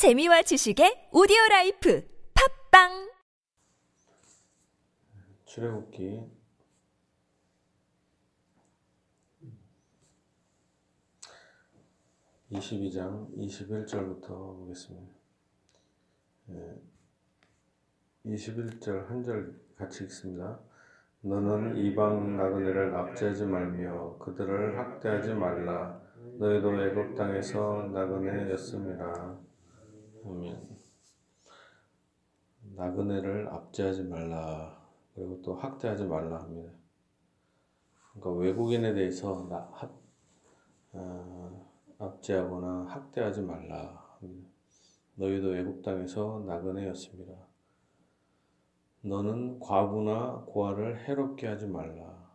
재미와 지식의 오디오 라이프 팟빵 출애굽기 22장 21절부터 보겠습니다. 21절 한 절 같이 읽습니다. 너는 이방 나그네를 납치하지 말며 그들을 학대하지 말라. 너희도 애굽 땅에서 나그네였음이라. 아멘. 나그네를 압제하지 말라. 그리고 또 학대하지 말라 합니다. 그러니까 외국인에 대해서 나, 합, 어, 압제하거나 학대하지 말라 합니다. 너희도 애굽 땅에서 나그네였습니다. 너는 과부나 고아를 해롭게 하지 말라.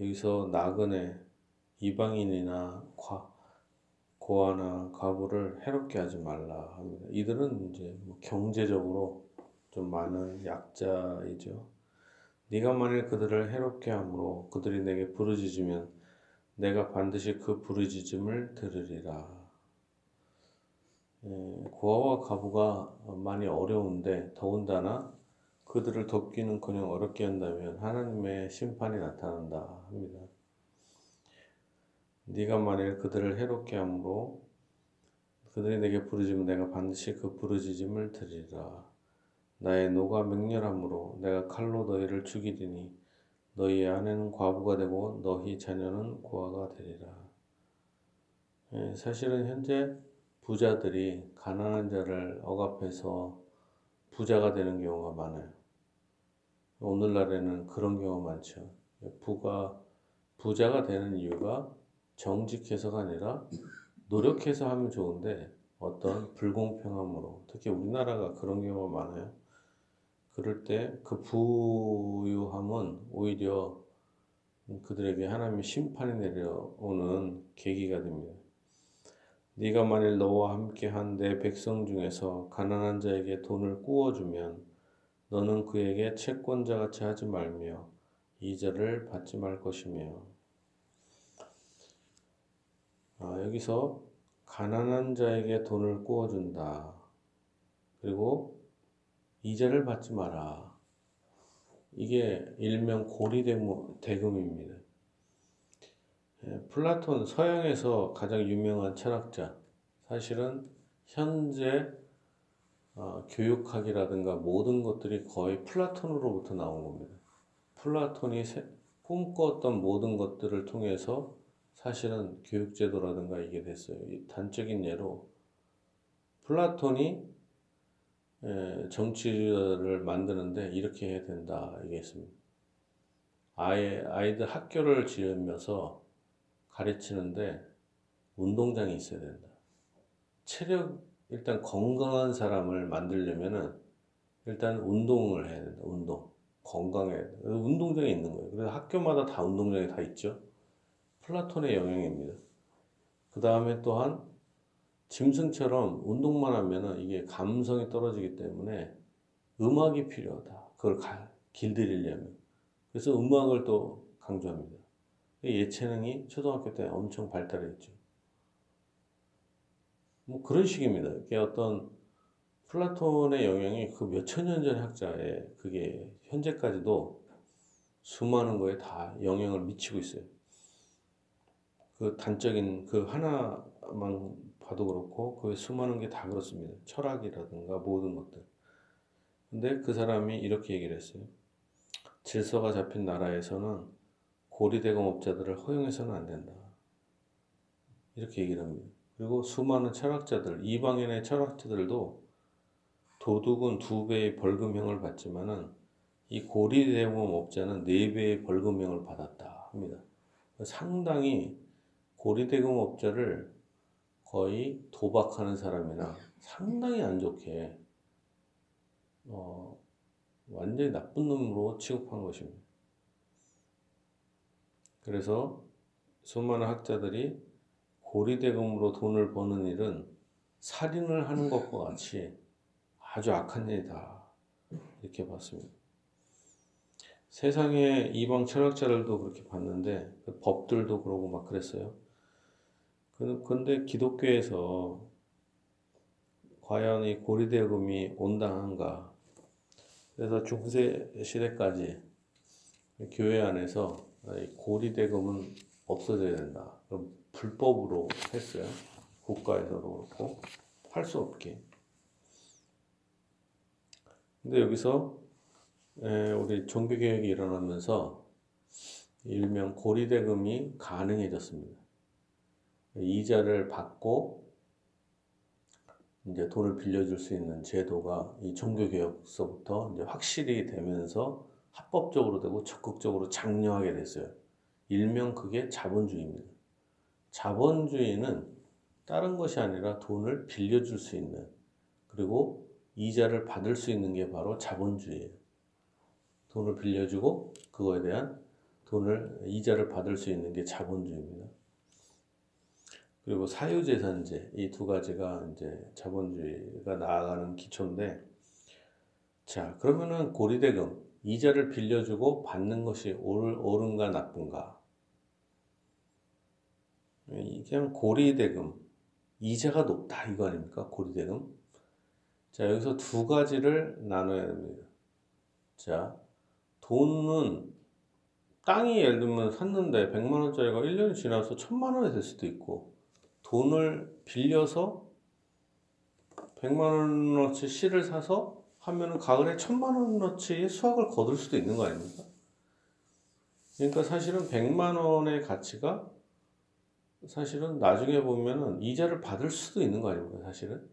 여기서 나그네, 이방인이나 과, 고아나 과부를 해롭게 하지 말라 합니다. 이들은 이제 뭐 경제적으로 좀 많은 약자이죠. 네가 만일 그들을 해롭게 함으로 그들이 내게 부르짖으면 내가 반드시 그 부르짖음을 들으리라. 예, 고아와 과부가 많이 어려운데 더군다나 그들을 돕기는커녕 어렵게 한다면 하나님의 심판이 나타난다 합니다. 네가 만일 그들을 해롭게 함으로 그들이 내게 부르짖으면 내가 반드시 그 부르짖음을 들으리라. 나의 노가 맹렬함으로 내가 칼로 너희를 죽이리니 너희 아내는 과부가 되고 너희 자녀는 고아가 되리라. 예, 사실은 현재 부자들이 가난한 자를 억압해서 부자가 되는 경우가 많아요. 오늘날에는 그런 경우가 많죠. 부가 부자가 되는 이유가 정직해서가 아니라 노력해서 하면 좋은데 어떤 불공평함으로 특히 우리나라가 그런 경우가 많아요. 그럴 때 그 부유함은 오히려 그들에게 하나님의 심판이 내려오는 계기가 됩니다. 네가 만일 너와 함께한 내 백성 중에서 가난한 자에게 돈을 꾸어주면 너는 그에게 채권자같이 하지 말며 이자를 받지 말 것이며 아, 여기서 가난한 자에게 돈을 꾸어준다. 그리고 이자를 받지 마라. 이게 일명 고리대금입니다. 예, 플라톤 서양에서 가장 유명한 철학자. 사실은 현재 어, 교육학이라든가 모든 것들이 거의 플라톤으로부터 나온 겁니다. 플라톤이 꿈꿨던 모든 것들을 통해서 사실은 교육제도라든가 이게 됐어요. 단적인 예로 플라톤이 정치를 만드는데 이렇게 해야 된다 얘기했습니다. 아이, 아이들 학교를 지으면서 가르치는데 운동장이 있어야 된다. 체력, 일단 건강한 사람을 만들려면은 일단 운동을 해야 된다. 운동. 건강해야 된다. 운동장이 있는 거예요. 그래서 학교마다 다 운동장이 다 있죠. 플라톤의 영향입니다. 그 다음에 또한 짐승처럼 운동만 하면 이게 감성이 떨어지기 때문에 음악이 필요하다. 그걸 가, 길들이려면. 그래서 음악을 또 강조합니다. 예체능이 초등학교 때 엄청 발달했죠. 뭐 그런 식입니다. 이게 어떤 플라톤의 영향이 그 몇천 년전 학자의 그게 현재까지도 수많은 거에 다 영향을 미치고 있어요. 그 단적인 그 하나만 봐도 그렇고 그 수많은 게 다 그렇습니다. 철학이라든가 모든 것들. 근데 그 사람이 이렇게 얘기를 했어요. 질서가 잡힌 나라에서는 고리대공업자들을 허용해서는 안 된다. 이렇게 얘기를 합니다. 그리고 수많은 철학자들, 이방인의 철학자들도 도둑은 두 배의 벌금형을 받지만은 이 고리대공업자는 네 배의 벌금형을 받았다 합니다. 상당히 고리대공업자를 거의 도박하는 사람이나 상당히 안 좋게 어, 완전히 나쁜 놈으로 취급한 것입니다. 그래서 수많은 학자들이 고리대금으로 돈을 버는 일은 살인을 하는 것과 같이 아주 악한 일이다. 이렇게 봤습니다. 세상의 이방 철학자들도 그렇게 봤는데 그 법들도 그러고 막 그랬어요. 근데 기독교에서 과연 이 고리대금이 온당한가? 그래서 중세 시대까지 교회 안에서 고리대금은 없어져야 된다. 불법으로 했어요. 국가에서도 그렇고 할 수 없게. 근데 여기서 우리 종교개혁이 일어나면서 일명 고리대금이 가능해졌습니다. 이자를 받고 이제 돈을 빌려줄 수 있는 제도가 이 종교개혁서부터 이제 확실히 되면서 합법적으로 되고 적극적으로 장려하게 됐어요. 일명 그게 자본주의입니다. 자본주의는 다른 것이 아니라 돈을 빌려줄 수 있는 그리고 이자를 받을 수 있는 게 바로 자본주의예요. 돈을 빌려주고 그거에 대한 돈을 이자를 받을 수 있는 게 자본주의입니다. 그리고 사유재산제 이 두 가지가 이제 자본주의가 나아가는 기초인데 자 그러면은 고리대금 이자를 빌려주고 받는 것이 옳은가 나쁜가? 그냥 고리대금 이자가 높다 이거 아닙니까? 고리대금? 자 여기서 두 가지를 나눠야 됩니다. 자 돈은 땅이 예를 들면 샀는데 100만 원짜리가 1년이 지나서 1000만 원이 될 수도 있고 돈을 빌려서 100만 원어치 씨를 사서 하면은 가을에 1000만 원어치의 수확을 거둘 수도 있는 거 아닙니까? 그러니까 사실은 100만 원의 가치가 사실은 나중에 보면은 이자를 받을 수도 있는 거 아닙니까? 사실은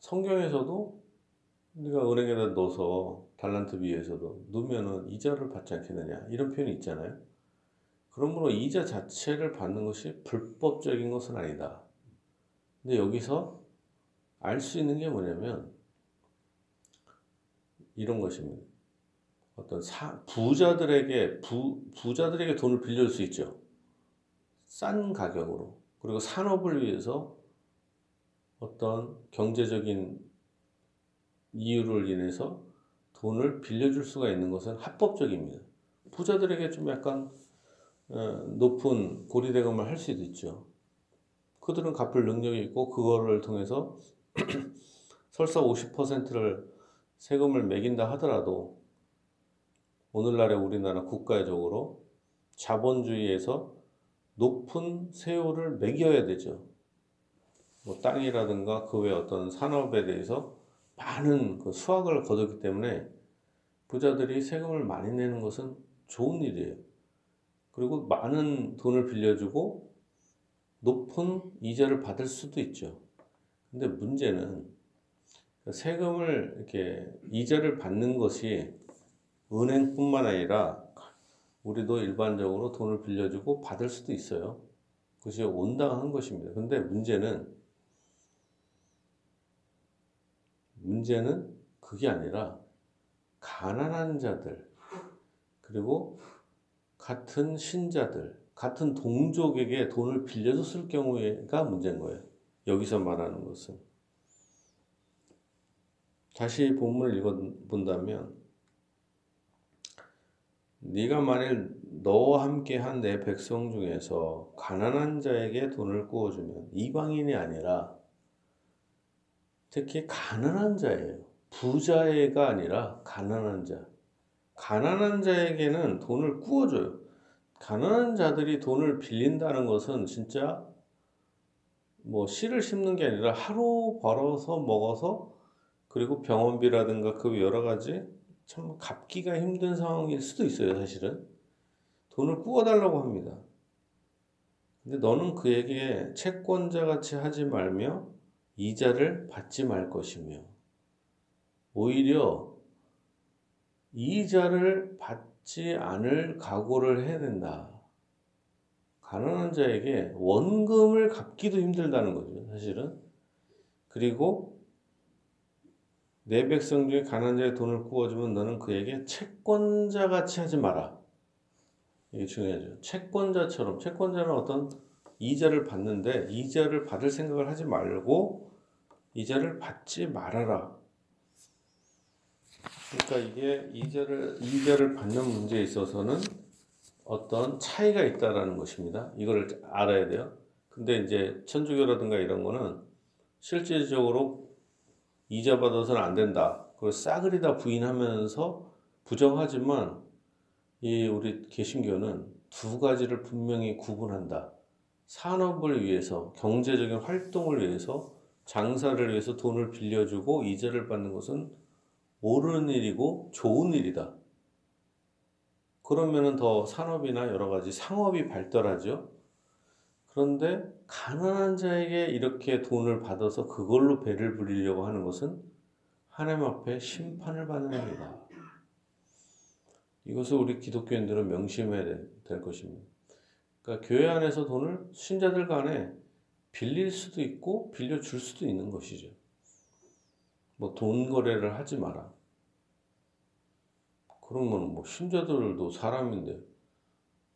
성경에서도 우리가 은행에다 넣어서 달란트 비에서도 넣으면은 이자를 받지 않겠느냐 이런 표현이 있잖아요. 그러므로 이자 자체를 받는 것이 불법적인 것은 아니다. 근데 여기서 알 수 있는 게 뭐냐면 이런 것입니다. 어떤 사, 부자들에게 부, 부자들에게 돈을 빌려줄 수 있죠. 싼 가격으로. 그리고 산업을 위해서 어떤 경제적인 이유를 인해서 돈을 빌려줄 수가 있는 것은 합법적입니다. 부자들에게 좀 약간 어, 높은 고리대금을 할 수도 있죠. 그들은 갚을 능력이 있고 그거를 통해서 설사 50%를 세금을 매긴다 하더라도 오늘날의 우리나라 국가적으로 자본주의에서 높은 세율을 매겨야 되죠. 뭐 땅이라든가 그 외 어떤 산업에 대해서 많은 그 수확을 거뒀기 때문에 부자들이 세금을 많이 내는 것은 좋은 일이에요. 그리고 많은 돈을 빌려주고 높은 이자를 받을 수도 있죠. 근데 문제는 세금을 이렇게 이자를 받는 것이 은행뿐만 아니라 우리도 일반적으로 돈을 빌려주고 받을 수도 있어요. 그것이 온당한 것입니다. 근데 문제는 문제는 그게 아니라 가난한 자들 그리고 같은 신자들, 같은 동족에게 돈을 빌려줬을 경우가 문제인 거예요. 여기서 말하는 것은. 다시 본문을 읽어본다면 네가 만일 너와 함께 한 내 백성 중에서 가난한 자에게 돈을 구워주면 이방인이 아니라 특히 가난한 자예요. 부자애가 아니라 가난한 자. 가난한 자에게는 돈을 구워줘요. 가난한 자들이 돈을 빌린다는 것은 진짜 뭐 씨를 심는 게 아니라 하루 벌어서 먹어서 그리고 병원비라든가 그 여러 가지 참 갚기가 힘든 상황일 수도 있어요, 사실은. 돈을 구워달라고 합니다. 근데 너는 그에게 채권자 같이 하지 말며 이자를 받지 말 것이며 오히려 이자를 받지 않을 각오를 해야 된다. 가난한 자에게 원금을 갚기도 힘들다는 거죠, 사실은. 그리고 내 백성 중에 가난한 자의 돈을 구워주면 너는 그에게 채권자 같이 하지 마라. 이게 중요하죠. 채권자처럼, 채권자는 어떤 이자를 받는데, 이자를 받을 생각을 하지 말고, 이자를 받지 말아라. 그러니까 이게 이자를 이자를 받는 문제에 있어서는 어떤 차이가 있다라는 것입니다. 이걸 알아야 돼요. 근데 이제 천주교라든가 이런 거는 실질적으로 이자 받아서는 안 된다. 그걸 싸그리 다 부인하면서 부정하지만 이 우리 개신교는 두 가지를 분명히 구분한다. 산업을 위해서 경제적인 활동을 위해서 장사를 위해서 돈을 빌려주고 이자를 받는 것은 옳은 일이고 좋은 일이다. 그러면은 더 산업이나 여러 가지 상업이 발달하죠. 그런데 가난한 자에게 이렇게 돈을 받아서 그걸로 배를 부리려고 하는 것은 하나님 앞에 심판을 받는 일이다. 이것을 우리 기독교인들은 명심해야 될 것입니다. 그러니까 교회 안에서 돈을 신자들 간에 빌릴 수도 있고 빌려 줄 수도 있는 것이죠. 뭐 돈 거래를 하지 마라. 그러면 뭐 신자들도 사람인데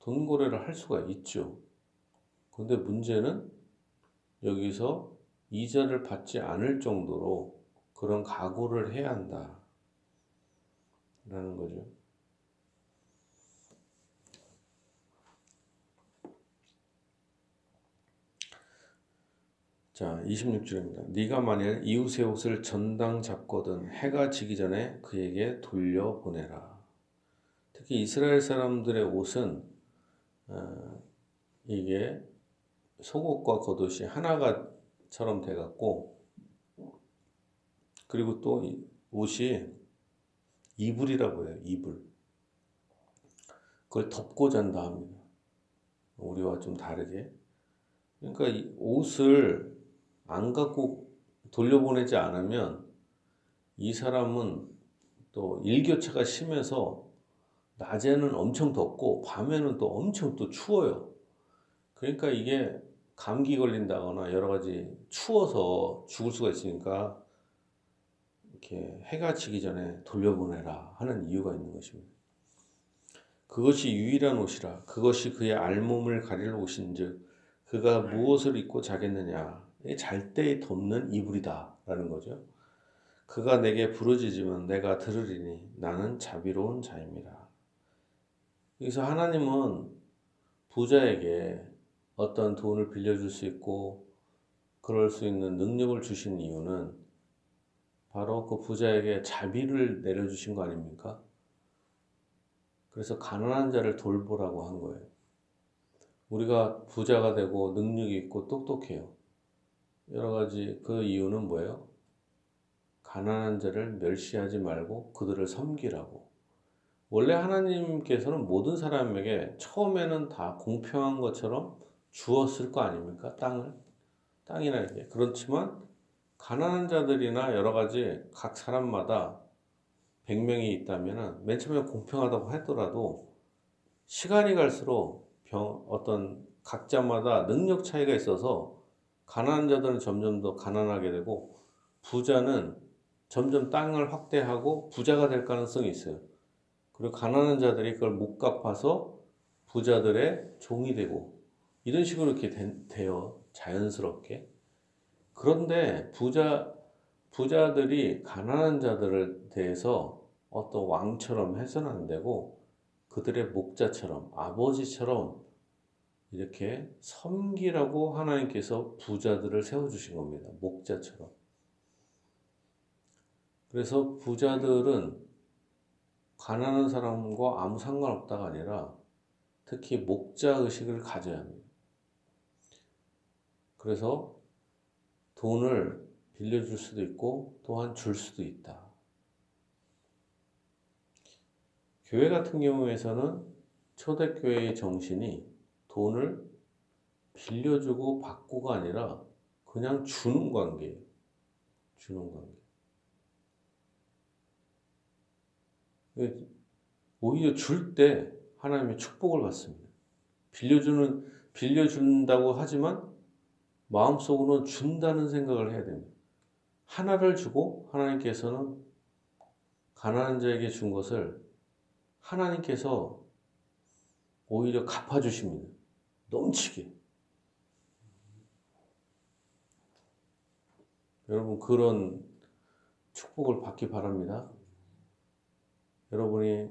돈 거래를 할 수가 있죠. 근데 문제는 여기서 이자를 받지 않을 정도로 그런 각오를 해야 한다. 라는 거죠. 자, 26절입니다. 네가 만일 이웃의 옷을 전당 잡거든 해가 지기 전에 그에게 돌려보내라. 특히 이스라엘 사람들의 옷은 어, 이게 속옷과 겉옷이 하나가처럼 돼갖고 그리고 또 옷이 이불이라고 해요. 이불. 그걸 덮고 잔다 합니다. 우리와 좀 다르게. 그러니까 이 옷을 안 갖고 돌려보내지 않으면 이 사람은 또 일교차가 심해서 낮에는 엄청 덥고 밤에는 또 엄청 또 추워요. 그러니까 이게 감기 걸린다거나 여러 가지 추워서 죽을 수가 있으니까 이렇게 해가 지기 전에 돌려보내라 하는 이유가 있는 것입니다. 그것이 유일한 옷이라 그것이 그의 알몸을 가릴 옷인즉 그가 무엇을 입고 자겠느냐 잘때 덮는 이불이다 라는 거죠. 그가 내게 부르짖으면 내가 들으리니 나는 자비로운 자입니다. 여기서 하나님은 부자에게 어떤 돈을 빌려줄 수 있고 그럴 수 있는 능력을 주신 이유는 바로 그 부자에게 자비를 내려주신 거 아닙니까? 그래서 가난한 자를 돌보라고 한 거예요. 우리가 부자가 되고 능력이 있고 똑똑해요. 여러 가지 그 이유는 뭐예요? 가난한 자를 멸시하지 말고 그들을 섬기라고. 원래 하나님께서는 모든 사람에게 처음에는 다 공평한 것처럼 주었을 거 아닙니까? 땅을. 땅이나 이게. 그렇지만 가난한 자들이나 여러 가지 각 사람마다 100명이 있다면 맨 처음에 공평하다고 하더라도 시간이 갈수록 병, 어떤 각자마다 능력 차이가 있어서 가난한 자들은 점점 더 가난하게 되고 부자는 점점 땅을 확대하고 부자가 될 가능성이 있어요. 그리고 가난한 자들이 그걸 못 갚아서 부자들의 종이 되고 이런 식으로 이렇게 되, 어 자연스럽게 그런데 부자 부자들이 가난한 자들을 대해서 어떤 왕처럼 해서는 안 되고 그들의 목자처럼 아버지처럼 이렇게 섬기라고 하나님께서 부자들을 세워주신 겁니다. 목자처럼. 그래서 부자들은 가난한 사람과 아무 상관없다가 아니라 특히 목자 의식을 가져야 합니다. 그래서 돈을 빌려줄 수도 있고 또한 줄 수도 있다. 교회 같은 경우에서는 초대교회의 정신이 돈을 빌려주고 받고가 아니라 그냥 주는 관계예요. 주는 관계. 오히려 줄 때 하나님의 축복을 받습니다. 빌려주는, 빌려준다고 하지만 마음속으로는 준다는 생각을 해야 됩니다. 하나를 주고 하나님께서는 가난한 자에게 준 것을 하나님께서 오히려 갚아주십니다. 넘치게. 여러분, 그런 축복을 받기 바랍니다. 여러분이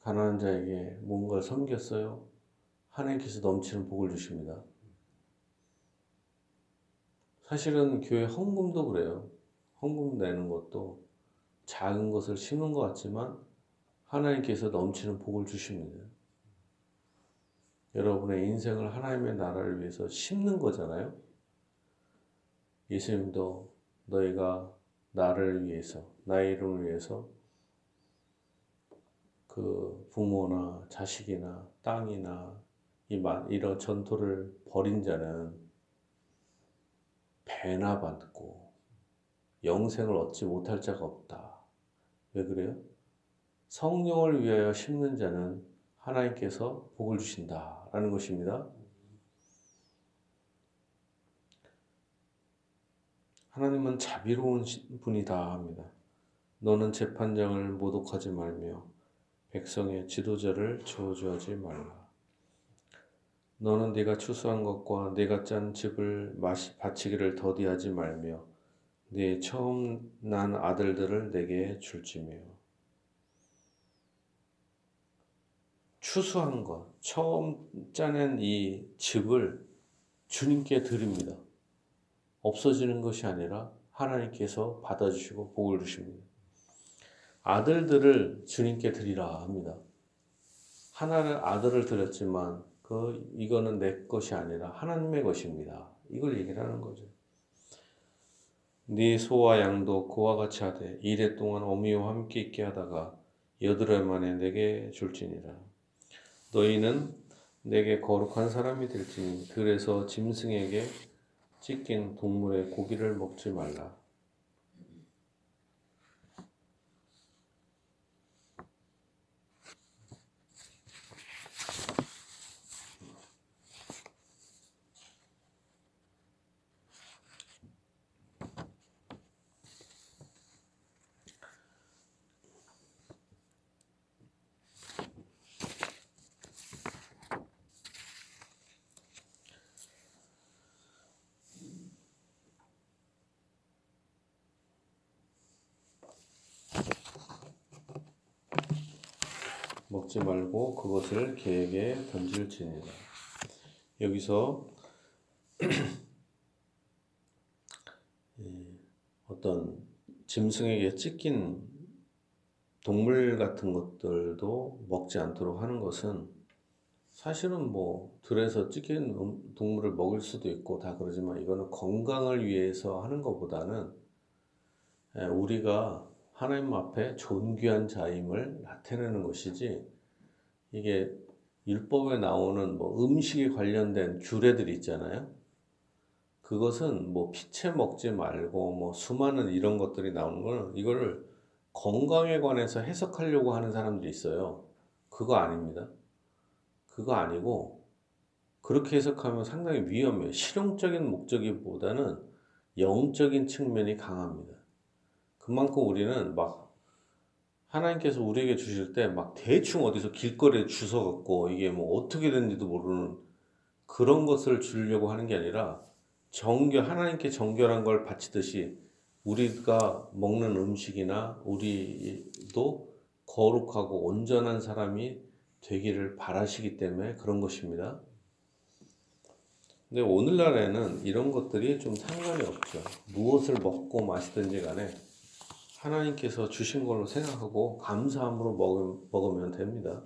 가난한 자에게 뭔가 섬겼어요? 하나님께서 넘치는 복을 주십니다. 사실은 교회 헌금도 그래요. 헌금 내는 것도 작은 것을 심은 것 같지만 하나님께서 넘치는 복을 주십니다. 여러분의 인생을 하나님의 나라를 위해서 심는 거잖아요. 예수님도 너희가 나를 위해서, 나의 이름을 위해서 그 부모나 자식이나 땅이나 이런 전토를 벌인 자는 배나 받고 영생을 얻지 못할 자가 없다. 왜 그래요? 성령을 위하여 심는 자는 하나님께서 복을 주신다 라는 것입니다. 하나님은 자비로운 분이다 합니다. 너는 재판장을 모독하지 말며 백성의 지도자를 저주하지 말라. 너는 네가 추수한 것과 네가 짠 즙을 마시 바치기를 더디하지 말며 네 처음 난 아들들을 내게 줄지며 추수한 것, 처음 짜낸 이 즙을 주님께 드립니다. 없어지는 것이 아니라 하나님께서 받아주시고 복을 주십니다. 아들들을 주님께 드리라 합니다. 하나를 아들을 드렸지만 그 이거는 내 것이 아니라 하나님의 것입니다. 이걸 얘기를 하는 거죠. 네 소와 양도 그와 같이 하되 이래 동안 어미와 함께 있게 하다가 여드레 만에 내게 줄지니라. 너희는 내게 거룩한 사람이 될지니 그래서 짐승에게 찢긴 동물의 고기를 먹지 말라. 먹지 말고 그것을 개에게 던질지니라. 여기서 어떤 짐승에게 찢긴 동물 같은 것들도 먹지 않도록 하는 것은 사실은 뭐 들에서 찢긴 음, 동물을 먹을 수도 있고 다 그러지만 이거는 건강을 위해서 하는 것보다는 우리가 하나님 앞에 존귀한 자임을 나타내는 것이지 이게 율법에 나오는 뭐 음식에 관련된 규례들 있잖아요. 그것은 뭐 피채 먹지 말고 뭐 수많은 이런 것들이 나오는 거는 이거를 건강에 관해서 해석하려고 하는 사람들이 있어요. 그거 아닙니다. 그거 아니고 그렇게 해석하면 상당히 위험해요. 실용적인 목적이보다는 영적인 측면이 강합니다. 그만큼 우리는 막 하나님께서 우리에게 주실 때 막 대충 어디서 길거리에 주워갖고 이게 뭐 어떻게 됐는지도 모르는 그런 것을 주려고 하는 게 아니라 정결 하나님께 정결한 걸 바치듯이 우리가 먹는 음식이나 우리도 거룩하고 온전한 사람이 되기를 바라시기 때문에 그런 것입니다. 근데 오늘날에는 이런 것들이 좀 상관이 없죠. 무엇을 먹고 마시든지 간에 하나님께서 주신 걸로 생각하고 감사함으로 먹으면 됩니다.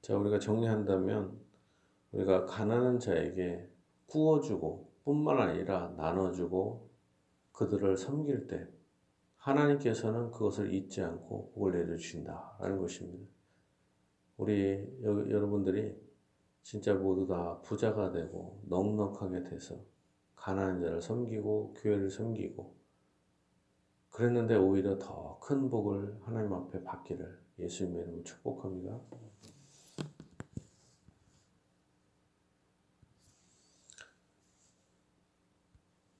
자, 우리가 정리한다면 우리가 가난한 자에게 구워주고 뿐만 아니라 나눠주고 그들을 섬길 때 하나님께서는 그것을 잊지 않고 복을 내려주신다라는 것입니다. 우리 여러분들이 진짜 모두 다 부자가 되고 넉넉하게 돼서 가난한 자를 섬기고 교회를 섬기고 그랬는데 오히려 더 큰 복을 하나님 앞에 받기를 예수님의 이름으로 축복합니다.